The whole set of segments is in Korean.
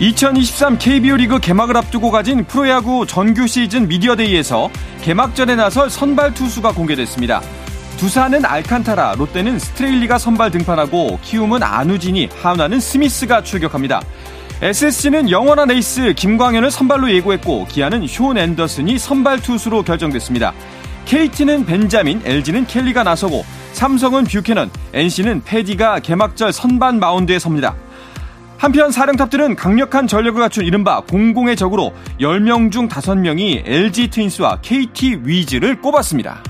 2023 KBO 리그 개막을 앞두고 가진 프로야구 정규 시즌 미디어데이에서 개막전에 나설 선발 투수가 공개됐습니다. 두산은 알칸타라, 롯데는 스트레일리가 선발 등판하고 키움은 안우진이, 한화는 스미스가 출격합니다. SSG는 영원한 에이스 김광현을 선발로 예고했고 기아는 숀 앤더슨이 선발 투수로 결정됐습니다. KT는 벤자민, LG는 켈리가 나서고 삼성은 뷰캐넌, NC는 페디가 개막전 선발 마운드에 섭니다. 한편 사령탑들은 강력한 전력을 갖춘 이른바 공공의 적으로 10명 중 5명이 LG 트윈스와 KT 위즈를 꼽았습니다.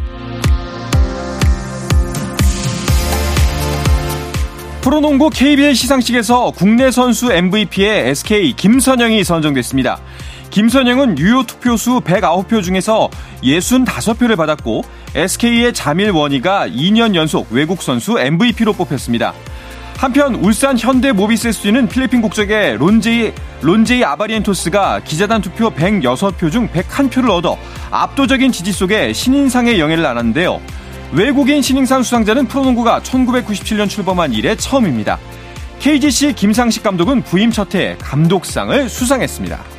프로농구 KBL 시상식에서 국내 선수 MVP의 SK 김선영이 선정됐습니다. 김선영은 유효 투표수 109표 중에서 65표를 받았고 SK의 자밀 원희가 2년 연속 외국 선수 MVP로 뽑혔습니다. 한편 울산 현대 모비스에스는 필리핀 국적의 론제이 론제이 아바리엔토스가 기자단 투표 106표 중 101표를 얻어 압도적인 지지 속에 신인상의 영예를 나눴는데요. 외국인 신인상 수상자는 프로농구가 1997년 출범한 이래 처음입니다. KGC 김상식 감독은 부임 첫 해 감독상을 수상했습니다.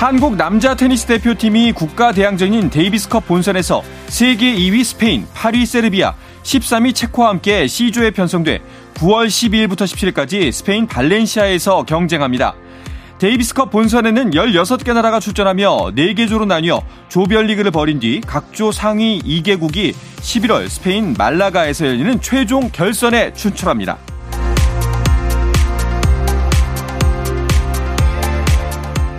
한국 남자 테니스 대표팀이 국가 대항전인 데이비스컵 본선에서 세계 2위 스페인, 8위 세르비아, 13위 체코와 함께 C조에 편성돼 9월 12일부터 17일까지 스페인 발렌시아에서 경쟁합니다. 데이비스컵 본선에는 16개 나라가 출전하며 4개 조로 나뉘어 조별리그를 벌인 뒤 각조 상위 2개국이 11월 스페인 말라가에서 열리는 최종 결선에 출출합니다.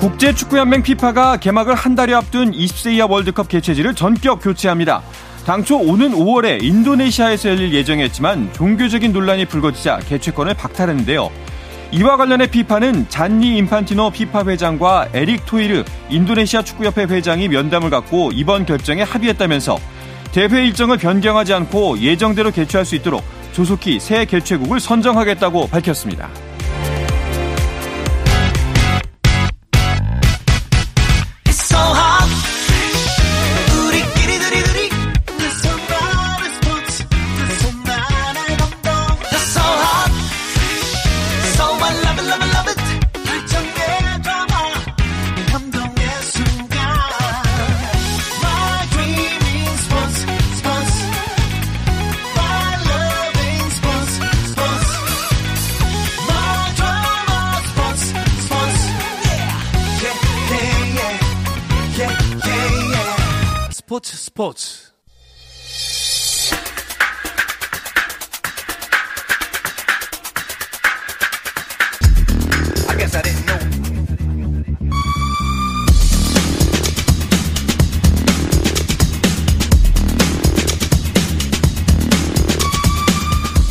국제축구연맹 피파가 개막을 한 달여 앞둔 20세 이하 월드컵 개최지를 전격 교체합니다. 당초 오는 5월에 인도네시아에서 열릴 예정이었지만 종교적인 논란이 불거지자 개최권을 박탈했는데요. 이와 관련해 피파는 잔니 인판티노 피파 회장과 에릭 토이르 인도네시아 축구협회 회장이 면담을 갖고 이번 결정에 합의했다면서 대회 일정을 변경하지 않고 예정대로 개최할 수 있도록 조속히 새 개최국을 선정하겠다고 밝혔습니다. 스포츠 스포츠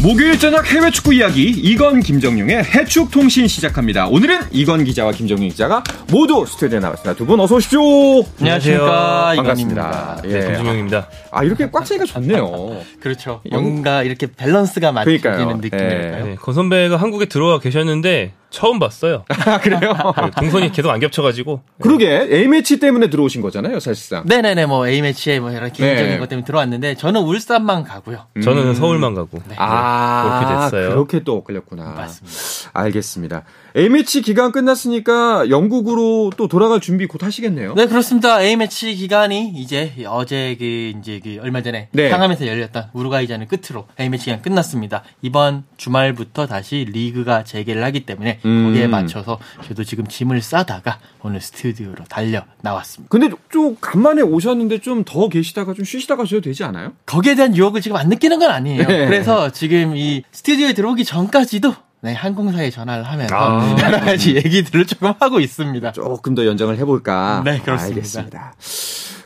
목요일 저녁 해외 축구 이야기 이건 김정용의 해축 통신 시작합니다. 오늘은 이건 기자와 김정용 기자가 모두 스튜디오에 나왔습니다. 두 분 어서 오십시오. 안녕하십니까 반갑습니다. 예. 네, 김정용입니다. 아 이렇게 꽉 차기가 좋네요. 그렇죠. 뭔가 이렇게 밸런스가 맞춰지는 느낌이랄까요. 네, 권 선배가 한국에 들어와 계셨는데 처음 봤어요. 아 그래요? 네, 동선이 계속 안 겹쳐가지고. 그러게 A 매치 때문에 들어오신 거잖아요, 사실상. 네네네, 뭐 A 매치에 뭐 이런 개인적인 네. 것 때문에 들어왔는데 저는 울산만 가고요. 저는 서울만 가고. 네. 아, 그렇게 됐어요. 그렇게 또 끌렸구나. 맞습니다. 알겠습니다. A매치 기간 끝났으니까 영국으로 또 돌아갈 준비 곧 하시겠네요. 네 그렇습니다. A 매치 기간이 이제 어제 그 이제 그 얼마 전에 네. 상암에서 열렸던 우루과이전을 끝으로 A 매치 기간 끝났습니다. 이번 주말부터 다시 리그가 재개를 하기 때문에 음. 거기에 맞춰서 저도 지금 짐을 싸다가 오늘 스튜디오로 달려 나왔습니다. 근데 좀 간만에 오셨는데 좀 더 계시다가 좀 쉬시다 가셔도 되지 않아요? 거기에 대한 유혹을 지금 안 느끼는 건 아니에요. 네. 그래서 지금 이 스튜디오에 들어오기 전까지도 네, 항공사에 전화를 하면서 아. 여러 가지 얘기들을 조금 하고 있습니다. 조금 더 연장을 해볼까? 네, 그렇습니다. 알겠습니다.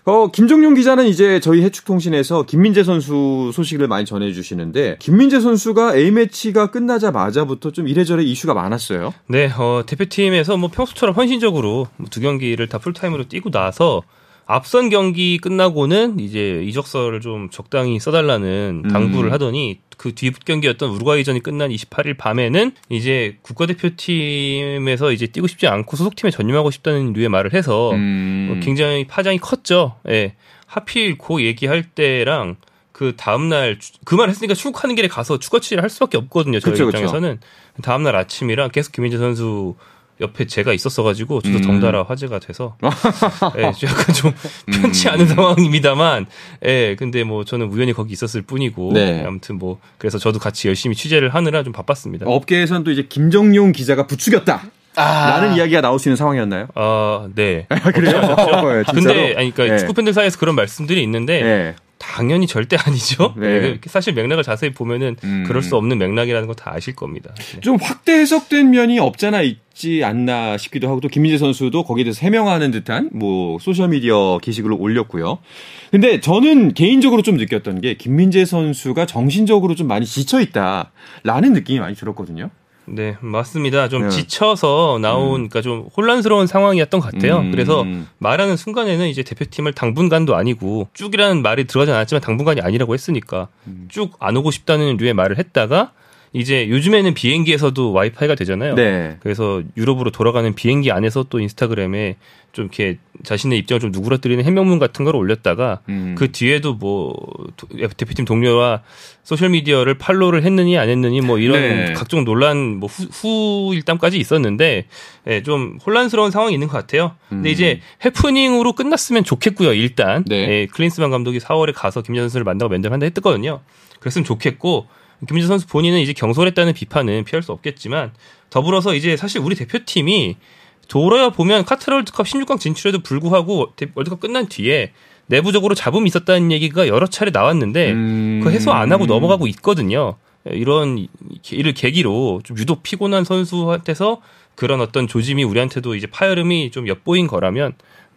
어, 김정용 기자는 이제 저희 해축통신에서 김민재 선수 소식을 많이 전해주시는데 김민재 선수가 A 매치가 끝나자마자부터 좀 이래저래 이슈가 많았어요. 네, 어, 대표팀에서 뭐 평소처럼 헌신적으로 뭐두 경기를 다 풀타임으로 뛰고 나서 앞선 경기 끝나고는 이제 이적서를 좀 적당히 써달라는 당부를 음. 하더니 그 뒤 경기였던 우루과이전이 끝난 28일 밤에는 이제 국가대표팀에서 이제 뛰고 싶지 않고 소속팀에 전념하고 싶다는 류의 말을 해서 음. 어, 굉장히 파장이 컸죠. 예. 하필 그 얘기할 때랑 그 다음날 그 말 했으니까 출국하는 길에 가서 추가 취재를 할 수밖에 없거든요. 저희 그쵸. 입장에서는 다음날 아침이랑 계속 김민재 선수 옆에 제가 있었어가지고 저도 음. 덩달아 화제가 돼서 예, 약간 좀 편치 않은 상황입니다만 예 근데 뭐 저는 우연히 거기 있었을 뿐이고 네. 아무튼 뭐 그래서 저도 같이 열심히 취재를 하느라 좀 바빴습니다. 업계에서는 또 이제 김정용 기자가 부추겼다. 아. 라는 이야기가 나올 수 있는 상황이었나요? 아 네. 그래요? 네, 진짜로? 근데 아니 그러니까 네. 축구 팬들 사이에서 그런 말씀들이 있는데 네. 당연히 절대 아니죠. 네. 네, 사실 맥락을 자세히 보면은 음. 그럴 수 없는 맥락이라는 거 다 아실 겁니다. 네. 좀 확대 해석된 면이 없잖아 있지 않나 싶기도 하고 또 김민재 선수도 거기에 대해서 해명하는 듯한 뭐 소셜 미디어 게시글을 올렸고요. 근데 저는 개인적으로 좀 느꼈던 게 김민재 선수가 정신적으로 좀 많이 지쳐 있다라는 느낌이 많이 들었거든요. 네, 맞습니다. 좀 네. 지쳐서 나온, 그러니까 좀 혼란스러운 상황이었던 것 같아요. 음. 그래서 말하는 순간에는 이제 대표팀을 당분간도 아니고 쭉이라는 말이 들어가지 않았지만 당분간이 아니라고 했으니까 음. 쭉 안 오고 싶다는 류의 말을 했다가 이제 요즘에는 비행기에서도 와이파이가 되잖아요. 네. 그래서 유럽으로 돌아가는 비행기 안에서 또 인스타그램에 좀 이렇게 자신의 입장을 좀 누그러뜨리는 해명문 같은 걸 올렸다가 음. 그 뒤에도 뭐 도- 대표팀 동료와 소셜 미디어를 팔로우를 했느니 안 했느니 뭐 이런 네. 각종 논란 뭐 후, 후 일담까지 있었는데 예, 좀 혼란스러운 상황이 있는 것 같아요. 근데 음. 이제 해프닝으로 끝났으면 좋겠고요. 일단 네. 예, 클린스만 감독이 4월에 가서 김민재 선수를 만나고 면담을 한다 했거든요. 그랬으면 좋겠고 김민재 선수 본인은 이제 경솔했다는 비판은 피할 수 없겠지만 더불어서 이제 사실 우리 대표팀이 돌아야 보면 카타르 월드컵 16강 진출에도 불구하고 대- 월드컵 끝난 뒤에 내부적으로 잡음이 있었다는 얘기가 여러 차례 나왔는데 음. 그 해소 안 하고 넘어가고 있거든요. 이런 이를 계기로 좀 유독 피곤한 선수한테서 그런 어떤 조짐이 우리한테도 이제 파열음이 좀 엿보인 거라면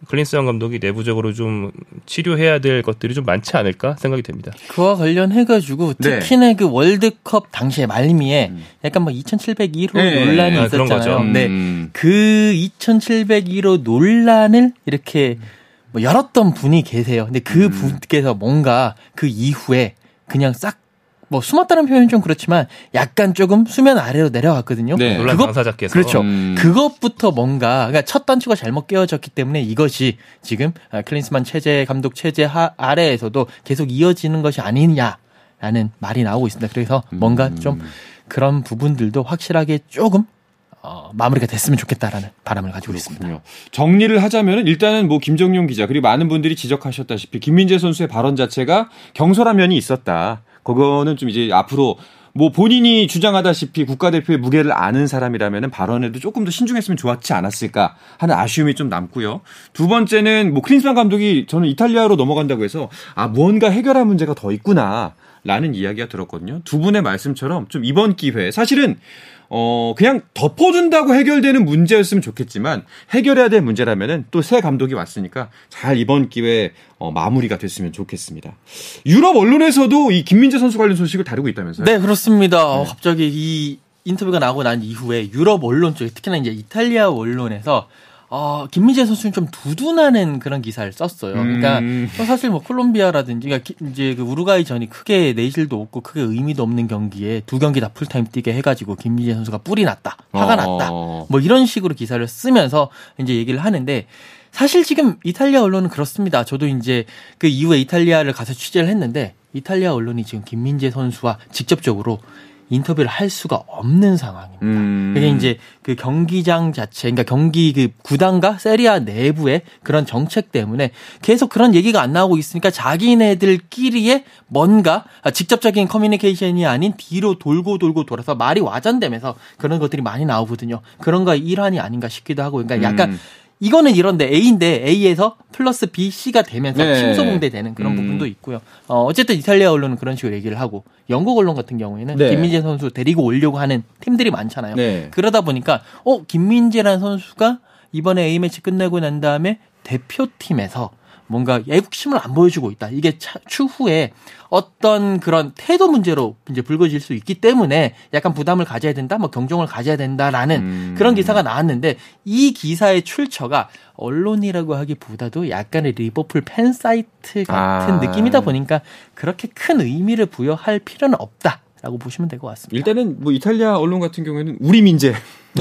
클린스한 감독이 내부적으로 좀 치료해야 될 것들이 좀 많지 않을까 생각이 됩니다. 그와 관련해가지고 네. 특히나 그 월드컵 당시에 말미에 약간 뭐 2,701호 네. 논란이 아, 그런 있었잖아요. 거죠. 네. 음. 그 2,701호 논란을 이렇게 뭐 열었던 분이 계세요. 근데 그 음. 분께서 뭔가 그 이후에 그냥 싹 뭐 숨었다는 표현은 좀 그렇지만 약간 조금 수면 아래로 내려왔거든요. 네. 논란 그것- 당사자께서 그렇죠. 음. 그것부터 뭔가 그러니까 첫 단추가 잘못 끼워졌기 때문에 이것이 지금 아, 클린스만 체제 감독 체제 하, 아래에서도 계속 이어지는 것이 아니냐라는 말이 나오고 있습니다. 그래서 뭔가 좀 그런 부분들도 확실하게 조금 어, 마무리가 됐으면 좋겠다라는 바람을 가지고 있습니다. 그렇군요. 정리를 하자면 일단은 뭐 김정용 기자 그리고 많은 분들이 지적하셨다시피 김민재 선수의 발언 자체가 경솔한 면이 있었다. 그거는 좀 이제 앞으로 뭐 본인이 주장하다시피 국가대표의 무게를 아는 사람이라면 발언에도 조금 더 신중했으면 좋았지 않았을까 하는 아쉬움이 좀 남고요. 두 번째는 뭐 클린스만 감독이 저는 이탈리아로 넘어간다고 해서 아 무언가 해결할 문제가 더 있구나. 라는 이야기가 들었거든요. 두 분의 말씀처럼 좀 이번 기회 사실은 어 그냥 덮어준다고 해결되는 문제였으면 좋겠지만 해결해야 될 문제라면은 또 새 감독이 왔으니까 잘 이번 기회에 어, 마무리가 됐으면 좋겠습니다. 유럽 언론에서도 이 김민재 선수 관련 소식을 다루고 있다면서요? 네, 그렇습니다. 어, 갑자기 이 인터뷰가 나오고 난 이후에 유럽 언론 쪽에 특히나 이제 이탈리아 언론에서 어, 김민재 선수는 좀 두둔하는 그런 기사를 썼어요. 그러니까 음. 또 사실 뭐 콜롬비아라든지 그러니까 기- 이제 그 우루과이전이 크게 내실도 없고 크게 의미도 없는 경기에 두 경기 다 풀타임 뛰게 해가지고 김민재 선수가 뿔이 났다, 화가 어. 났다, 뭐 이런 식으로 기사를 쓰면서 이제 얘기를 하는데 사실 지금 이탈리아 언론은 그렇습니다. 저도 이제 그 이후에 이탈리아를 가서 취재를 했는데 이탈리아 언론이 지금 김민재 선수와 직접적으로 인터뷰를 할 수가 없는 상황입니다. 음. 그게 이제 그 경기장 자체, 그러니까 경기 그 구단과 세리아 내부의 그런 정책 때문에 계속 그런 얘기가 안 나오고 있으니까 자기네들끼리의 뭔가 직접적인 커뮤니케이션이 아닌 뒤로 돌고 돌고 돌아서 말이 와전되면서 그런 것들이 많이 나오거든요. 그런 거 일환이 아닌가 싶기도 하고, 그러니까 약간 음. 이거는 이런데 A인데 A에서 플러스 B, C가 되면서 네. 침소봉대 되는 그런 음. 부분도 있고요. 어, 어쨌든 이탈리아 언론은 그런 식으로 얘기를 하고 영국 언론 같은 경우에는 네. 김민재 선수 데리고 오려고 하는 팀들이 많잖아요. 네. 그러다 보니까 어 김민재라는 선수가 이번에 A 매치 끝내고 난 다음에 대표팀에서 뭔가 애국심을 안 보여주고 있다. 이게 차, 추후에 어떤 그런 태도 문제로 이제 불거질 수 있기 때문에 약간 부담을 가져야 된다, 뭐 경종을 가져야 된다라는 음. 그런 기사가 나왔는데 이 기사의 출처가 언론이라고 하기보다도 약간의 리버풀 팬 사이트 같은 아. 느낌이다 보니까 그렇게 큰 의미를 부여할 필요는 없다 라고 보시면 될 것 같습니다. 일단은 뭐 이탈리아 언론 같은 경우에는 우리 민재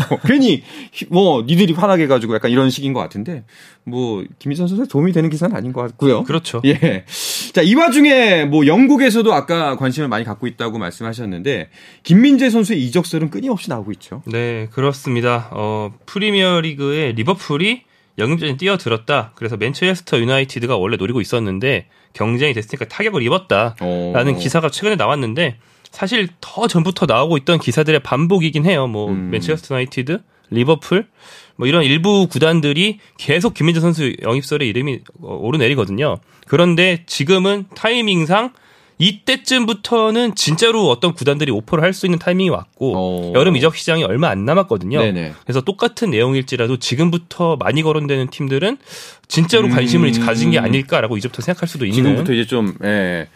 뭐 괜히 뭐 니들이 화나게 가지고 약간 이런 식인 것 같은데 뭐 김희선 선수에 도움이 되는 기사는 아닌 것 같고요. 그렇죠. 예. 자, 이 와중에 뭐 영국에서도 아까 관심을 많이 갖고 있다고 말씀하셨는데 김민재 선수의 이적설은 끊임없이 나오고 있죠. 네, 그렇습니다. 어, 프리미어 리그에 리버풀이 영입전에 뛰어들었다. 그래서 맨체스터 유나이티드가 원래 노리고 있었는데 경쟁이 됐으니까 타격을 입었다. 라는 어. 기사가 최근에 나왔는데 사실 더 전부터 나오고 있던 기사들의 반복이긴 해요. 뭐 음. 맨체스터 유나이티드, 리버풀 뭐 이런 일부 구단들이 계속 김민재 선수 영입설에 이름이 어, 오르내리거든요. 그런데 지금은 타이밍상 이때쯤부터는 진짜로 어떤 구단들이 오퍼를 할 수 있는 타이밍이 왔고 어. 여름 이적 시장이 얼마 안 남았거든요. 네네. 그래서 똑같은 내용일지라도 지금부터 많이 거론되는 팀들은 진짜로 관심을 음. 가진 게 아닐까라고 이제부터 생각할 수도 있는 지금부터 이제 좀 예.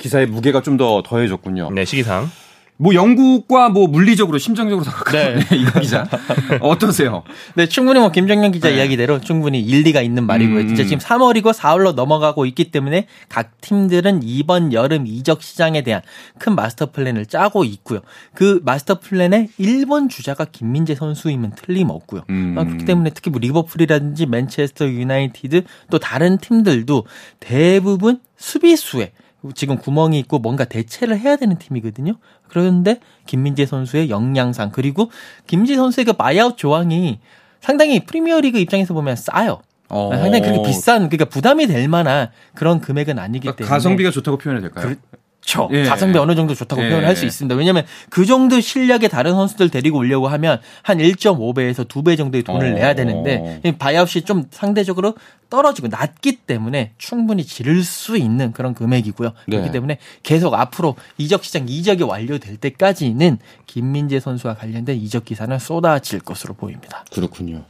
기사의 무게가 좀 더 더해졌군요. 네, 시기상. 뭐 영국과 뭐 물리적으로 심정적으로 더 가까운 네. 이거 기자 어떠세요? 네, 충분히 뭐 김정현 기자 네. 이야기대로 충분히 일리가 있는 말이고요. 음. 진짜 지금 3월이고 4월로 넘어가고 있기 때문에 각 팀들은 이번 여름 이적 시장에 대한 큰 마스터 플랜을 짜고 있고요. 그 마스터 플랜의 1번 주자가 김민재 선수이면 틀림없고요. 음. 아, 그렇기 때문에 특히 뭐 리버풀이라든지 맨체스터 유나이티드 또 다른 팀들도 대부분 수비수에 지금 구멍이 있고 뭔가 대체를 해야 되는 팀이거든요. 그런데 김민재 선수의 역량상 그리고 김민재 선수의 그 마이아웃 조항이 상당히 프리미어리그 입장에서 보면 싸요. 어. 상당히 그렇게 비싼 그러니까 부담이 될 만한 그런 금액은 아니기 그러니까 때문에 가성비가 좋다고 표현해야 될까요? 그 렇죠. 예. 가성비 어느 정도 좋다고 예. 표현할 수 있습니다. 왜냐하면 그 정도 실력의 다른 선수들 데리고 오려고 하면 한 1.5배에서 2배 정도의 돈을 어. 내야 되는데 이 바이아웃이 좀 상대적으로 떨어지고 낮기 때문에 충분히 지를 수 있는 그런 금액이고요. 그렇기 네. 때문에 계속 앞으로 이적 시장 이적이 완료될 때까지는 김민재 선수와 관련된 이적 기사는 쏟아질 것으로 보입니다. 그렇군요.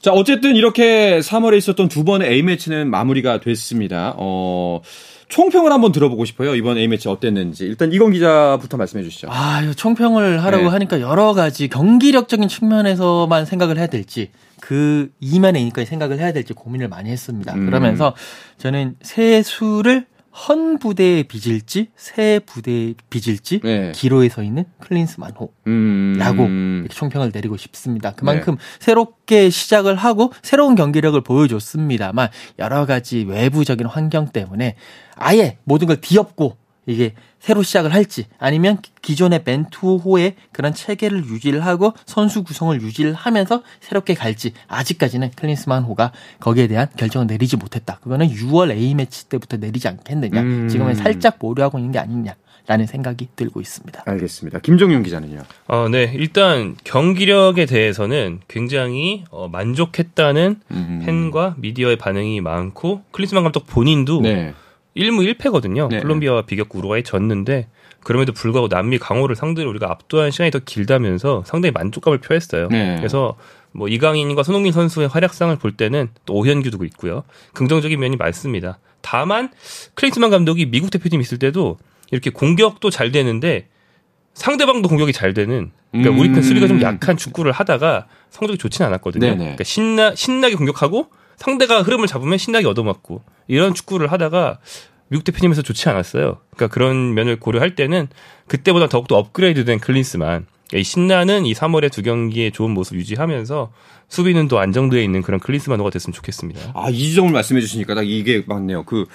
자, 어쨌든 이렇게 3월에 있었던 두 번의 A매치는 마무리가 됐습니다. 어, 총평을 한번 들어보고 싶어요. 이번 A매치 어땠는지. 일단 이건 기자부터 말씀해 주시죠. 아, 총평을 하라고 네. 하니까 여러 가지 경기력적인 측면에서만 생각을 해야 될지 그 이면에니까 생각을 해야 될지 고민을 많이 했습니다. 음. 그러면서 저는 세 수를 헌 부대에 빚을지 새 부대에 빚을지 네. 기로에 서 있는 클린스만호. 음. 라고 총평을 내리고 싶습니다. 네. 그만큼 새롭게 시작을 하고 새로운 경기력을 보여줬습니다만 여러 가지 외부적인 환경 때문에 아예 모든 걸 뒤엎고 이게 새로 시작을 할지 아니면 기존의 벤투호의 그런 체계를 유지를 하고 선수 구성을 유지를 하면서 새롭게 갈지 아직까지는 클린스만 호가 거기에 대한 결정을 내리지 못했다. 그거는 6월 A 매치 때부터 내리지 않겠느냐. 음. 지금은 살짝 보류하고 있는 게 아니냐 라는 생각이 들고 있습니다. 알겠습니다. 김종윤 기자는요. 어, 네. 일단 경기력에 대해서는 굉장히 어, 만족했다는 음. 팬과 미디어의 반응이 많고 클리스만 감독 본인도 네. 1무 1패거든요. 네. 콜롬비아와 비겼고 우루과이 졌는데 그럼에도 불구하고 남미 강호를 상대로 우리가 압도한 시간이 더 길다면서 상당히 만족감을 표했어요. 네. 그래서 뭐 이강인과 손흥민 선수의 활약상을 볼 때는 또 오현규도 있고요. 긍정적인 면이 많습니다. 다만 클린스만 감독이 미국 대표팀 있을 때도 이렇게 공격도 잘 되는데 상대방도 공격이 잘 되는 그러니까 음. 우리 편 수비가 좀 약한 축구를 하다가 성적이 좋지는 않았거든요. 네네. 그러니까 신나 신나게 공격하고 상대가 흐름을 잡으면 신나게 얻어맞고 이런 축구를 하다가 미국 대표팀에서 좋지 않았어요. 그러니까 그런 면을 고려할 때는 그때보다 더욱더 업그레이드된 클린스만 이 신나는 이 3월의 두 경기의 좋은 모습 유지하면서 수비는 또 안정되어 있는 그런 클린스만호가 됐으면 좋겠습니다. 아, 이 지점을 말씀해 주시니까 딱 이게 맞네요. 그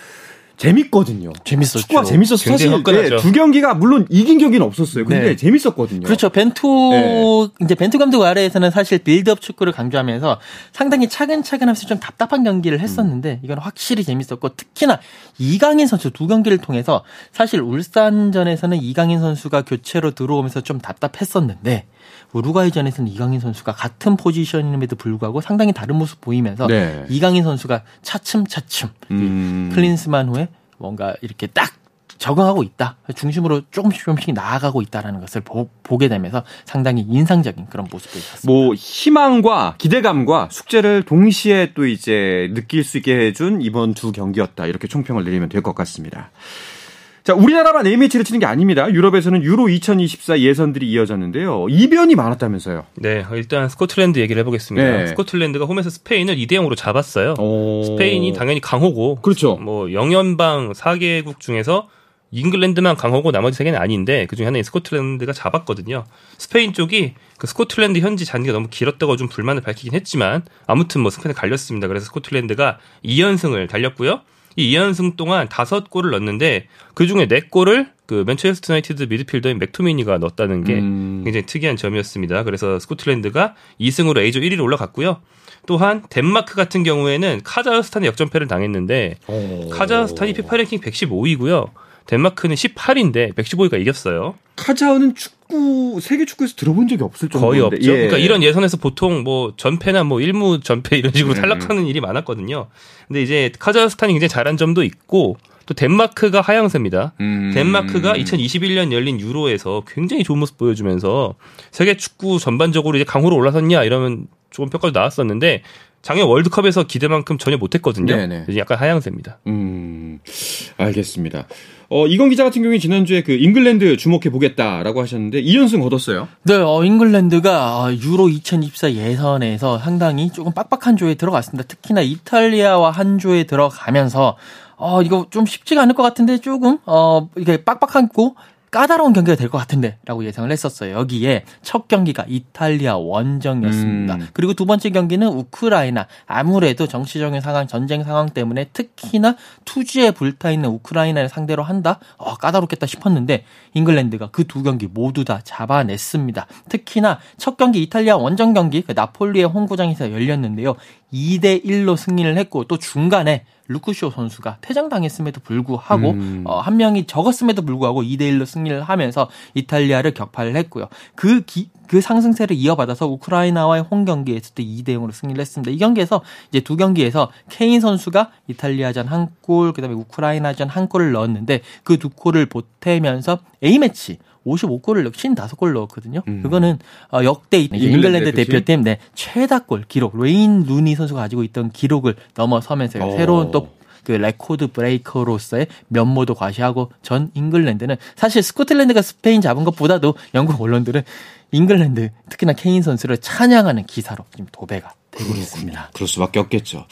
재밌거든요. 재밌었죠. 축구가 재밌었어. 굉장히 사실. 네, 두 경기가 물론 이긴 경기는 없었어요. 근데 네. 재밌었거든요. 그렇죠. 벤투 이제 벤투 감독 아래에서는 사실 빌드업 축구를 강조하면서 상당히 차근차근하면서 좀 답답한 경기를 했었는데 이건 확실히 재밌었고 특히나 이강인 선수 두 경기를 통해서 사실 울산전에서는 이강인 선수가 교체로 들어오면서 좀 답답했었는데 우루과이전에서는 이강인 선수가 같은 포지션임에도 불구하고 상당히 다른 모습 보이면서 네. 이강인 선수가 차츰차츰 음. 클린스만 후에 뭔가 이렇게 딱 적응하고 있다. 중심으로 조금씩 조금씩 나아가고 있다라는 것을 보, 게 되면서 상당히 인상적인 그런 모습을 봤습니다. 뭐 희망과 기대감과 숙제를 동시에 또 이제 느낄 수 있게 해준 이번 두 경기였다. 이렇게 총평을 내리면 될 것 같습니다. 자, 우리나라만 A매치를 치는 게 아닙니다. 유럽에서는 유로 2024 예선들이 이어졌는데요. 이변이 많았다면서요. 네, 일단 스코틀랜드 얘기를 해보겠습니다. 네. 스코틀랜드가 홈에서 스페인을 2대 0으로 잡았어요. 오. 스페인이 당연히 강호고 그렇죠. 뭐 영연방 4개국 중에서 잉글랜드만 강호고 나머지 세 개는 아닌데 그중에 하나인 스코틀랜드가 잡았거든요. 스페인 쪽이 그 스코틀랜드 현지 잔디가 너무 길었다고 좀 불만을 밝히긴 했지만 아무튼 뭐 스페인에 갈렸습니다. 그래서 스코틀랜드가 2연승을 달렸고요. 이 2연승 동안 5골을 넣었는데 그중에 4골을 그 맨체스터 유나이티드 미드필더인 맥토미니가 넣었다는 게 음. 굉장히 특이한 점이었습니다. 그래서 스코틀랜드가 2승으로 A조 1위로 올라갔고요. 또한 덴마크 같은 경우에는 카자흐스탄에 역전패를 당했는데 카자흐스탄이 피파 랭킹 115위고요. 덴마크는 18인데 115위가 이겼어요. 카자흐는 축구 세계 축구에서 들어본 적이 없을 정도인데 거의 없죠. 예. 그러니까 이런 예선에서 보통 뭐 전패나 뭐 일무 전패 이런 식으로 음. 탈락하는 일이 많았거든요. 근데 이제 카자흐스탄이 굉장히 잘한 점도 있고 또 덴마크가 하향세입니다. 음. 덴마크가 2021년 열린 유로에서 굉장히 좋은 모습 보여주면서 세계 축구 전반적으로 이제 강호로 올라섰냐 이러면 좋은 평가도 나왔었는데 작년 월드컵에서 기대만큼 전혀 못했거든요. 약간 하향세입니다. 음, 알겠습니다. 어, 이건 기자 같은 경우에 지난주에 그 잉글랜드 주목해 보겠다라고 하셨는데 2연승 거뒀어요. 네, 어, 잉글랜드가 어, 유로 2024 예선에서 상당히 조금 빡빡한 조에 들어갔습니다. 특히나 이탈리아와 한 조에 들어가면서 어, 이거 좀 쉽지가 않을 것 같은데 조금 어, 이게 빡빡하고 까다로운 경기가 될 것 같은데라고 예상을 했었어요. 여기에 첫 경기가 이탈리아 원정이었습니다. 음. 그리고 두 번째 경기는 우크라이나. 아무래도 정치적인 상황, 전쟁 상황 때문에 특히나 투지에 불타 있는 우크라이나를 상대로 한다. 어, 까다롭겠다 싶었는데 잉글랜드가 그 두 경기 모두 다 잡아냈습니다. 특히나 첫 경기 이탈리아 원정 경기 그 나폴리의 홈구장에서 열렸는데요. 2대 1로 승리를 했고 또 중간에 루크쇼 선수가 퇴장당했음에도 불구하고 음. 어, 한 명이 적었음에도 불구하고 2대 1로 승리를 하면서 이탈리아를 격파를 했고요. 그, 기, 그 상승세를 이어받아서 우크라이나와의 홈 경기에서도 2대 0으로 승리를 했습니다. 이 경기에서 이제 두 경기에서 케인 선수가 이탈리아전 한 골, 그다음에 우크라이나전 한 골을 넣었는데 그 두 골을 보태면서 A 매치 55골을 넣고 55골 넣었거든요. 음. 그거는 어, 역대 잉글랜드 대표팀? 네, 최다골 기록 레인 루니 선수가 가지고 있던 기록을 넘어서면서 어. 새로운 또 그 record breaker로서의 면모도 과시하고 전 잉글랜드는 사실 스코틀랜드가 스페인 잡은 것보다도 영국 언론들은 잉글랜드 특히나 케인 선수를 찬양하는 기사로 지금 도배가 되고 있습니다. 그럴 수밖에 없겠죠.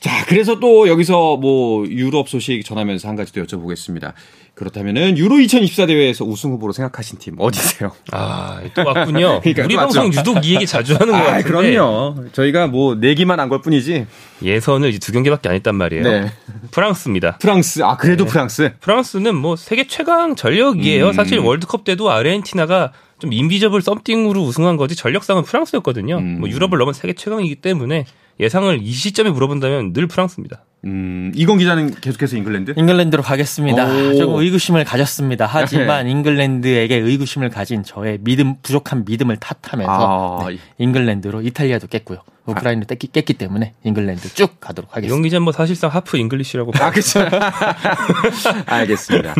자, 그래서 또 여기서 뭐 유럽 소식 전하면서 한 가지 더 여쭤보겠습니다. 그렇다면은 유로 2024 대회에서 우승 후보로 생각하신 팀 어디세요? 아, 또 왔군요. 그러니까 우리 또 방송. 유독 이 얘기 자주 하는 것 아, 같은데 그럼요. 저희가 뭐 내기만 한걸 뿐이지. 예선을 이제 두 경기밖에 안 했단 말이에요. 네. 프랑스입니다. 프랑스. 아, 그래도 프랑스. 프랑스는 뭐 세계 최강 전력이에요. 음. 사실 월드컵 때도 아르헨티나가 좀 invisible something으로 우승한 거지 전력상은 프랑스였거든요. 음. 뭐 유럽을 넘은 세계 최강이기 때문에 예상을 이 시점에 물어본다면 늘 프랑스입니다. 음, 이건 기자는 계속해서 잉글랜드? 잉글랜드로 가겠습니다. 오. 조금 의구심을 가졌습니다. 하지만 잉글랜드에게 의구심을 가진 저의 믿음 부족한 믿음을 탓하면서 아, 네, 잉글랜드로 이탈리아도 깼고요. 우크라이나 깼기, 깼기 때문에 잉글랜드 쭉 가도록 하겠습니다. 기자 뭐 사실상 half English라고 아, 그쵸. 알겠습니다.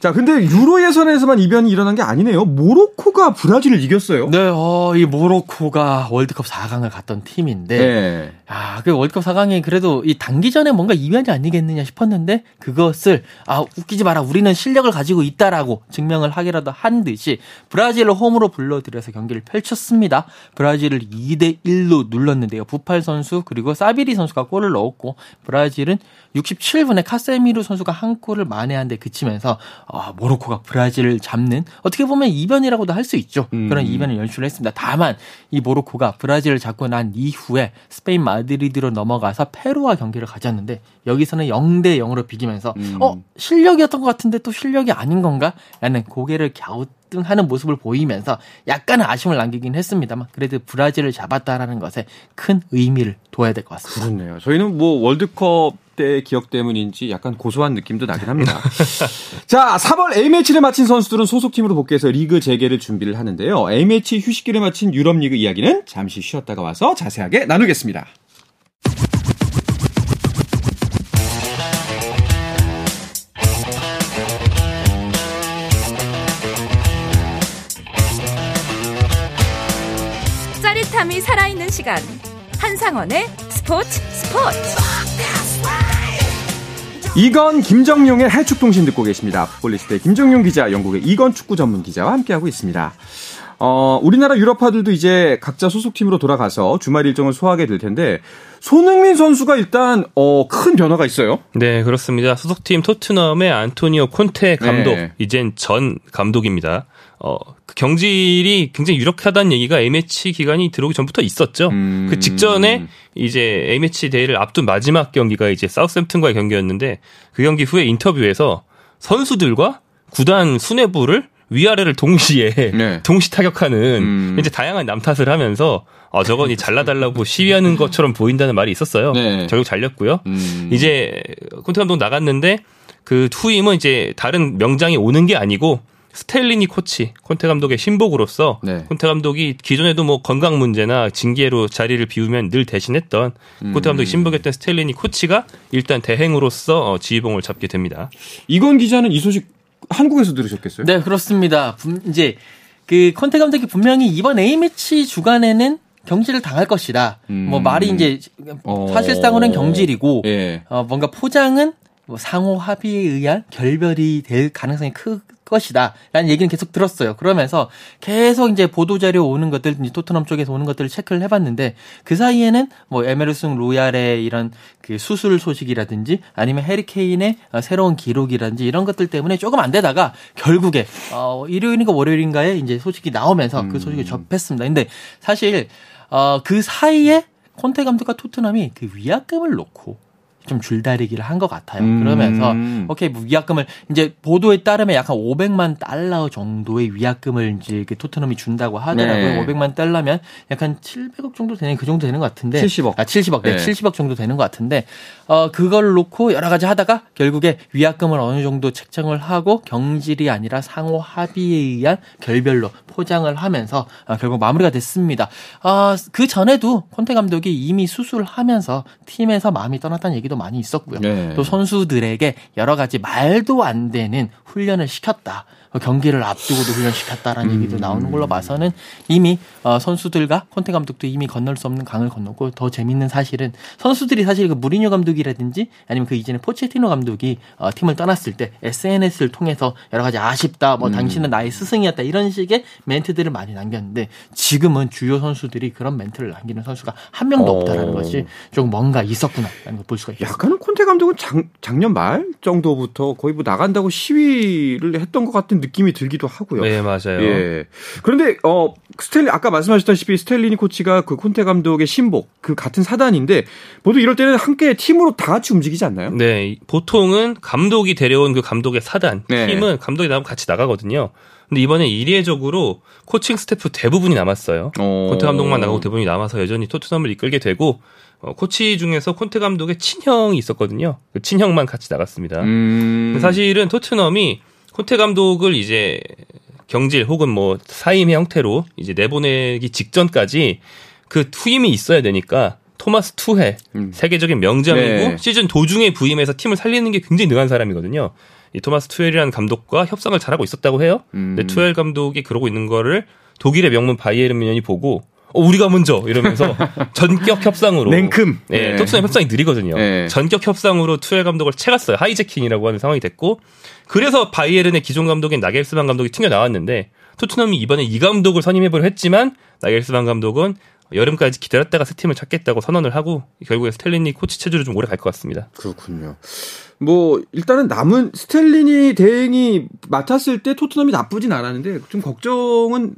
자, 근데 유로 예선에서만 이변이 일어난 게 아니네요. 모로코가 브라질을 이겼어요. 네, 어, 이 모로코가 월드컵 4강을 갔던 팀인데 네. 아, 그 월드컵 4강이 그래도 이 단기 전에 뭔가 이변이 아니겠느냐 싶었는데 그것을 아, 웃기지 마라. 우리는 실력을 가지고 있다라고 증명을 하기라도 한 듯이 브라질을 홈으로 불러들여서 경기를 펼쳤습니다. 브라질을 2대 1로 눌렀는데요. 부팔 선수 그리고 사비리 선수가 골을 넣었고 브라질은 67분에 카세미루 선수가 한 골을 만회한 데 그치면서 아, 모로코가 브라질을 잡는 어떻게 보면 이변이라고도 할 수 있죠. 음. 그런 이변을 연출을 했습니다. 다만 이 모로코가 브라질을 잡고 난 이후에 스페인 마드리드로 넘어가서 페루와 경기를 가졌는데 여기서는 0대 0으로 비기면서 음. 어 실력이었던 것 같은데 또 실력이 아닌 건가 라는 고개를 갸우뚱하는 모습을 보이면서 약간의 아쉬움을 남기긴 했습니다만 그래도 브라질을 잡았다라는 것에 큰 의미를 둬야 될 것 같습니다. 그렇네요. 저희는 뭐 월드컵 때의 기억 때문인지 약간 고소한 느낌도 나긴 합니다. 자, 3월 A매치를 마친 선수들은 소속팀으로 복귀해서 리그 재개를 준비를 하는데요. A매치 휴식기를 마친 유럽리그 이야기는 잠시 쉬었다가 와서 자세하게 나누겠습니다. 짜릿함이 살아있는 시간 한상원의 스포츠 스포츠 이건 김정용의 해축통신 듣고 계십니다. 풋볼리스트의 김정용 기자, 영국의 이건 축구 전문 기자와 함께하고 있습니다. 어, 우리나라 유럽파들도 이제 각자 소속팀으로 돌아가서 주말 일정을 소화하게 될 텐데 손흥민 선수가 일단 어, 큰 변화가 있어요. 네, 그렇습니다. 소속팀 토트넘의 안토니오 콘테 감독, 네. 이젠 전 감독입니다. 어, 그 경질이 굉장히 유력하다는 얘기가 A매치 기간이 들어오기 전부터 있었죠. 음. 그 직전에 이제 A매치 대회를 앞둔 마지막 경기가 이제 사우스햄튼과의 경기였는데 그 경기 후에 인터뷰에서 선수들과 구단 수뇌부를 위아래를 동시에 네. 동시 타격하는 음. 이제 다양한 남탓을 하면서 어 저건 이 잘라달라고 시위하는 것처럼 보인다는 말이 있었어요. 네. 결국 잘렸고요. 음. 이제 콘테 감독 나갔는데 그 후임은 이제 다른 명장이 오는 게 아니고 스텔리니 코치 콘테 감독의 신복으로서 네. 콘테 감독이 기존에도 뭐 건강 문제나 징계로 자리를 비우면 늘 대신했던 음. 콘테 감독이 신복했던 스텔리니 코치가 일단 대행으로서 어, 지휘봉을 잡게 됩니다. 이건 기자는 이 소식 한국에서 들으셨겠어요? 네, 그렇습니다. 분- 이제 그 콘테 감독이 분명히 이번 A매치 주간에는 경질을 당할 것이다. 음. 뭐 말이 이제 어. 사실상으로는 경질이고 예. 어, 뭔가 포장은 뭐 상호 합의에 의한 결별이 될 가능성이 클 것이다. 라는 얘기는 계속 들었어요. 그러면서 계속 이제 보도자료 오는 것들, 토트넘 쪽에서 오는 것들을 체크를 해봤는데 그 사이에는 뭐 에메르슨 로얄의 이런 그 수술 소식이라든지 아니면 해리케인의 어, 새로운 기록이라든지 이런 것들 때문에 조금 안 되다가 결국에 어, 일요일인가 월요일인가에 이제 소식이 나오면서 그 소식을 접했습니다. 근데 사실 어, 그 사이에 콘테 감독과 토트넘이 그 위약금을 놓고 좀 줄다리기를 한 것 같아요. 음. 그러면서 오케이 뭐 위약금을 이제 보도에 따르면 약간 500만 달러 정도의 위약금을 이제 그 토트넘이 준다고 하더라고요. 네. 500만 달러면 약간 700억 정도 되는 그 정도 되는 것 같은데 70억. 아 70억 네, 네. 70억 정도 되는 것 같은데 어 그걸 놓고 여러 가지 하다가 결국에 위약금을 어느 정도 책정을 하고 경질이 아니라 상호 합의에 의한 결별로 포장을 하면서 아, 결국 마무리가 됐습니다. 아그 전에도 콘테 감독이 이미 수술하면서 팀에서 마음이 떠났다는 얘기도 많이 있었고요. 네. 또 선수들에게 여러 가지 말도 안 되는 훈련을 시켰다. 어, 경기를 앞두고도 훈련시켰다라는 음. 얘기도 나오는 걸로 봐서는 이미 어, 선수들과 콘테 감독도 이미 건널 수 없는 강을 건넜고 더 재밌는 사실은 선수들이 사실 그 무리뉴 감독이라든지 아니면 그 이전에 포체티노 감독이 어, 팀을 떠났을 때 SNS를 통해서 여러 가지 아쉽다, 음. 뭐 당신은 나의 스승이었다 이런 식의 멘트들을 많이 남겼는데 지금은 주요 선수들이 그런 멘트를 남기는 선수가 한 명도 어. 없다라는 것이 조금 뭔가 있었구나라는 걸 볼 수가 있어요. 약간은 콘테 감독은 작, 작년 말 정도부터 거의 뭐 나간다고 시위를 했던 것 같은 느낌이 들기도 하고요. 네, 맞아요. 예. 그런데 어 스텔리 아까 말씀하셨다시피 스텔리니 코치가 그 콘테 감독의 신복 그 같은 사단인데 모두 이럴 때는 함께 팀으로 다 같이 움직이지 않나요? 네, 이- 보통은 감독이 데려온 그 감독의 사단 네. 팀은 감독이 나오면 같이 나가거든요. 근데 이번에 이례적으로 코칭 스태프 대부분이 남았어요. 어. 콘테 감독만 나가고 대부분이 남아서 여전히 토트넘을 이끌게 되고 어, 코치 중에서 콘테 감독의 친형이 있었거든요. 그 친형만 같이 나갔습니다. 음. 사실은 토트넘이 콘테 감독을 이제 경질 혹은 뭐 사임의 형태로 이제 내보내기 직전까지 그 후임이 있어야 되니까 토마스 투헬 음. 세계적인 명장이고 네. 시즌 도중에 부임해서 팀을 살리는 게 굉장히 능한 사람이거든요. 이 토마스 투헬이라는 감독과 협상을 잘하고 있었다고 해요. 음. 근데 투헬 감독이 그러고 있는 거를 독일의 명문 바이에른 뮌헨이 보고 어, 우리가 먼저 이러면서 전격 협상으로 냉큼. 네, 네. 토트넘 협상이 느리거든요. 네. 전격 협상으로 투헬 감독을 채갔어요. hijacking이라고 하는 상황이 됐고 그래서 바이에른의 기존 감독인 나겔스만 감독이 튕겨 나왔는데 토트넘이 이번에 이 감독을 선임해보려 했지만 나겔스만 감독은 여름까지 기다렸다가 새 팀을 찾겠다고 선언을 하고 결국에 스텔리니 코치 체제로 좀 오래 갈 것 같습니다. 그렇군요. 뭐 일단은 남은 스텔리니 대행이 맡았을 때 토트넘이 나쁘진 않았는데 좀 걱정은 될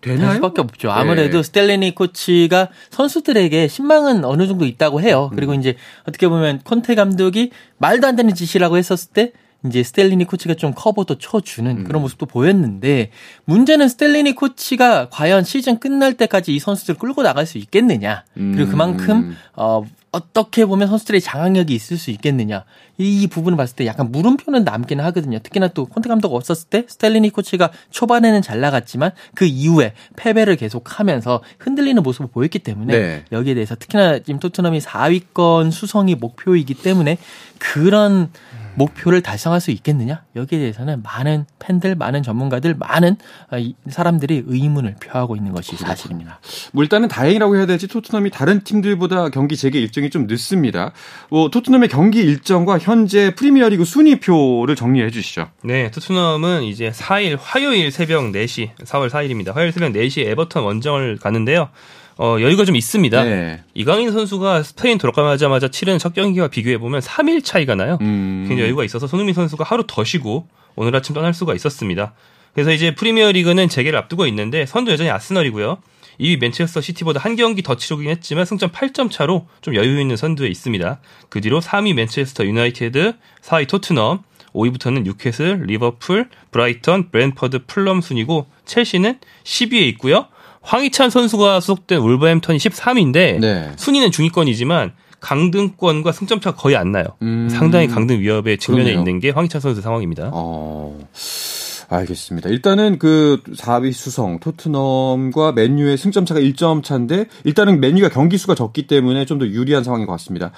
되나요? 수밖에 없죠. 아무래도 네. 스텔레니 코치가 선수들에게 신망은 어느 정도 있다고 해요. 그리고 음. 이제 어떻게 보면 콘테 감독이 말도 안 되는 짓이라고 했었을 때 이제 스텔리니 코치가 좀 커버도 쳐주는 음. 그런 모습도 보였는데 문제는 스텔리니 코치가 과연 시즌 끝날 때까지 이 선수들을 끌고 나갈 수 있겠느냐 그리고 음. 그만큼 어 어떻게 보면 선수들의 장악력이 있을 수 있겠느냐 이 부분을 봤을 때 약간 물음표는 남기는 하거든요. 특히나 또 콘테 감독 없었을 때 스텔리니 코치가 초반에는 잘 나갔지만 그 이후에 패배를 계속하면서 흔들리는 모습을 보였기 때문에 네. 여기에 대해서 특히나 지금 토트넘이 4위권 수성이 목표이기 때문에 그런 목표를 달성할 수 있겠느냐? 여기에 대해서는 많은 팬들, 많은 전문가들, 많은 어, 이 사람들이 의문을 표하고 있는 것이 사실입니다. 뭐 일단은 다행이라고 해야 될지 토트넘이 다른 팀들보다 경기 재개 일정이 좀 늦습니다. 뭐 토트넘의 경기 일정과 현재 프리미어리그 순위표를 정리해 주시죠. 네, 토트넘은 이제 4일 화요일 새벽 4시, 4월 4일입니다. 화요일 새벽 4시 에버턴 원정을 가는데요. 어, 여유가 좀 있습니다. 네. 이강인 선수가 스페인 돌아가자마자 치른 첫 경기와 비교해 보면 3일 차이가 나요. 음. 굉장히 여유가 있어서 손흥민 선수가 하루 더 쉬고 오늘 아침 떠날 수가 있었습니다. 그래서 이제 프리미어 리그는 재개를 앞두고 있는데 선두 여전히 아스널이고요. 2위 맨체스터 시티보다 한 경기 더 치르긴 했지만 승점 8점 차로 좀 여유 있는 선두에 있습니다. 그 뒤로 3위 맨체스터 유나이티드, 4위 토트넘, 5위부터는 뉴캐슬, 리버풀, 브라이턴, 브렌트퍼드, 풀럼 순이고 첼시는 10위에 있고요. 황희찬 선수가 소속된 울버햄턴이 13위인데 네. 순위는 중위권이지만 강등권과 승점차가 거의 안 나요. 음. 상당히 강등 위협에 직면해 그러네요. 있는 게 황희찬 선수 상황입니다. 어. 알겠습니다. 일단은 그 4위 수성 토트넘과 맨유의 승점 차가 1점 차인데 일단은 맨유가 경기 수가 적기 때문에 좀 더 유리한 상황인 것 같습니다.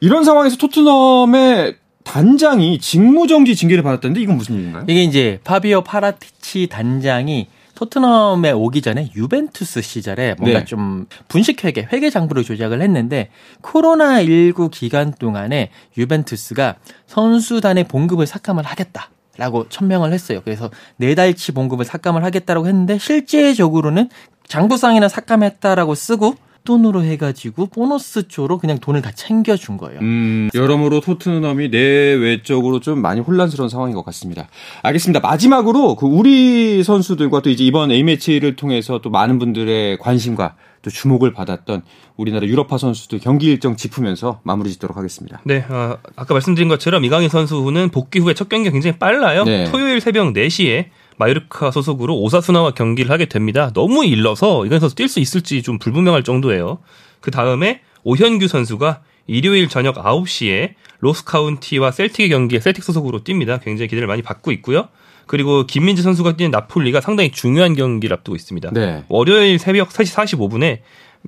이런 상황에서 토트넘의 단장이 직무정지 징계를 받았다는데 이건 무슨 일인가요? 이게 이제 파비오 파라티치 단장이 토트넘에 오기 전에 유벤투스 시절에 뭔가 네. 좀 분식 회계, 회계 장부를 조작을 했는데 코로나 19 기간 동안에 유벤투스가 선수단의 봉급을 삭감을 하겠다. 라고 천명을 했어요. 그래서 네 달치 봉급을 삭감을 하겠다라고 했는데 실제적으로는 장부상이나 삭감했다라고 쓰고 돈으로 해가지고 보너스 쪽으로 그냥 돈을 다 챙겨준 거예요. 음, 여러모로 토트넘이 내외적으로 좀 많이 혼란스러운 상황인 것 같습니다. 알겠습니다. 마지막으로 그 우리 선수들과 또 이제 이번 A매치를 통해서 또 많은 분들의 관심과 또 주목을 받았던 우리나라 유럽파 선수들 경기 일정 짚으면서 마무리 짓도록 하겠습니다. 네, 어, 아까 말씀드린 것처럼 이강인 선수는 복귀 후에 첫 경기가 굉장히 빨라요. 네. 토요일 새벽 4시에 마요르카 소속으로 오사수나와 경기를 하게 됩니다. 너무 일러서 이강인 선수 뛸 수 있을지 좀 불분명할 정도예요. 그 다음에 오현규 선수가 일요일 저녁 9시에 로스카운티와 셀틱의 경기에 셀틱 소속으로 뜁니다. 굉장히 기대를 많이 받고 있고요. 그리고 김민재 선수가 뛰는 나폴리가 상당히 중요한 경기를 앞두고 있습니다. 네. 월요일 새벽 3시 45분에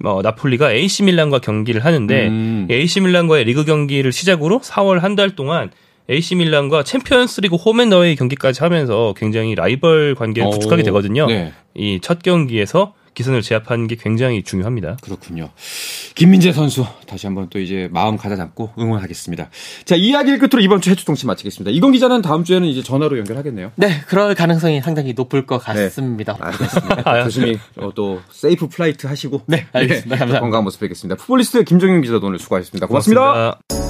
어, 나폴리가 AC 밀란과 경기를 하는데 음. AC 밀란과의 리그 경기를 시작으로 4월 한 달 동안 AC 밀란과 챔피언스리그 홈앤어웨이 경기까지 하면서 굉장히 라이벌 관계를 오, 구축하게 되거든요. 네. 이 첫 경기에서 기선을 제압하는 게 굉장히 중요합니다. 그렇군요. 김민재 선수 다시 한번 또 이제 마음 가다잡고 응원하겠습니다. 자 이야기를 끝으로 이번 주 해주통치 마치겠습니다. 이건 기자는 다음 주에는 이제 전화로 연결하겠네요. 네, 그럴 가능성이 상당히 높을 것 네. 같습니다. 알겠습니다. 조심히 어, 또 safe flight 하시고 네, 알겠습니다. 감사합니다. 건강한 모습 뵙겠습니다. 풋볼리스트 김정용 기자도 오늘 수고하셨습니다. 고맙습니다.